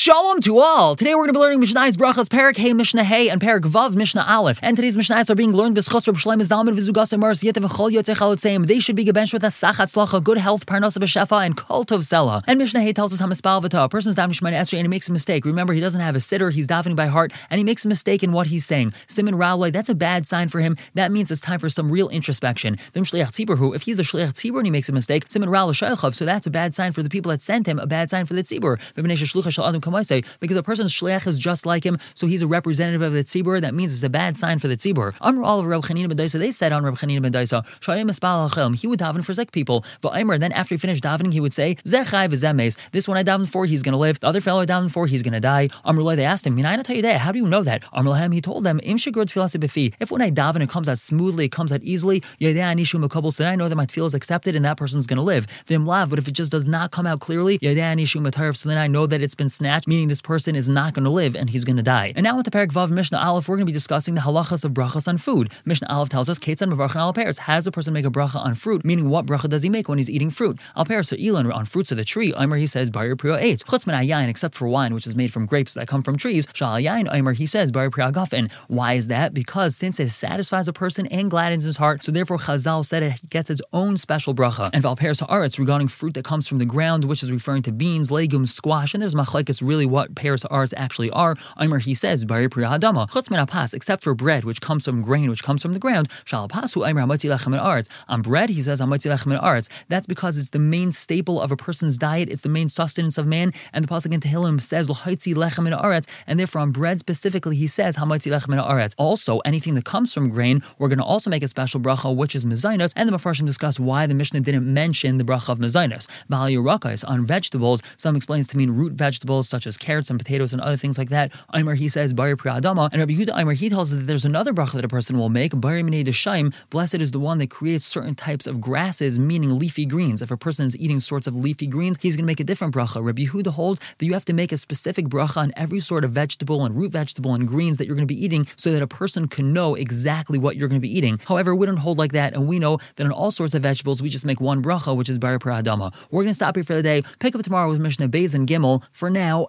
Shalom to all! Today we're going to be learning Mishnah's Berachos, Perek Hey Mishnah Hey, and Perek Vav Mishnah Aleph. And today's Mishnahs are being learned b'schos Reb Shlomo Zalman v'zugas Mars Yetev v'chol yotzei. They should be gebenched with a sachat slacha, good health, parnasa b'shefa, and kol tov sela. And Mishnah Hey tells us hamispal v'ta. A person's davening Shemoneh Esrei and he makes a mistake. Remember, he doesn't have a siddur, he's davening by heart, and he makes a mistake in what he's saying. Simon Raloi, that's a bad sign for him. That means it's time for some real introspection. Vim Shliach who, if he's a Shliach Tzibur and he makes a mistake, Simon Raloi so that's a bad sign for the people that sent him, a bad sign for the Tzibur because a person's shliach is just like him, so he's a representative of the tzibur. That means it's a bad sign for the tzibur. Amr all of Reb Chanina ben Dosa, they said on Reb Chanina ben Dosa, Shayim he would daven for sick people. But Aimer, then after he finished davening, he would say, Zechai v'zemes. This one I davened for, he's going to live. The other fellow I davened for, he's going to die. Amr they asked him, you that. How do you know that? Amr he told them, Im If when I daven, it comes out smoothly, it comes out easily, then I know that my tefillah is accepted and that person's going to live. Vim lav, but if it just does not come out clearly, so then I know that it's been snatched, meaning this person is not going to live and he's going to die. And now with the Perek Vav Mishnah Aleph, we're going to be discussing the halachas of brachas on food. Mishnah Aleph tells us, Keitzad Mevorchin Al Peiros. How does a person make a bracha on fruit? Meaning, what bracha does he make when he's eating fruit? Al Peiros, so Elan, on fruits of the tree. Omer, he says, Borei Pri Ha'eitz. Chutzman Ayayin, except for wine, which is made from grapes that come from trees. Shal Ayayin, Omer, he says, Borei Pri Hagafen. Why is that? Because since it satisfies a person and gladdens his heart, so therefore Chazal said it gets its own special bracha. And Valperes Haaretz regarding fruit that comes from the ground, which is referring to beans, legumes, squash, and there's machlekes really what pears arts actually are. Aimer he says, Borei Pri Ha'adama, Chutz except for bread, which comes from grain, which comes from the ground. Shalapasu Aimer Hamatzi Lechem Arts. On bread, he says Hamatzi Lechem Arts. That's because it's the main staple of a person's diet, it's the main sustenance of man, and the Pasuk in Tehillim says L'haitzi Lechem Arts, and therefore on bread specifically, he says Hamatzi Lechem Arts. Also, anything that comes from grain, we're going to also make a special bracha, which is mezonos, and the Mepharshim discuss why the Mishnah didn't mention the bracha of mezonos. Bal on vegetables, some explains to mean root vegetables such as carrots and potatoes and other things like that. Aimer he says Bari Adama, and Rabbi Yehuda Aimer he tells us that there's another bracha that a person will make. Bari Minei Deshaim, blessed is the one that creates certain types of grasses, meaning leafy greens. If a person is eating sorts of leafy greens, he's going to make a different bracha. Rabbi Yehuda holds that you have to make a specific bracha on every sort of vegetable and root vegetable and greens that you're going to be eating, so that a person can know exactly what you're going to be eating. However, we don't hold like that, and we know that on all sorts of vegetables we just make one bracha, which is Bari Adama. We're going to stop here for the day. Pick up tomorrow with Mishnah Beis and Gimel. For now,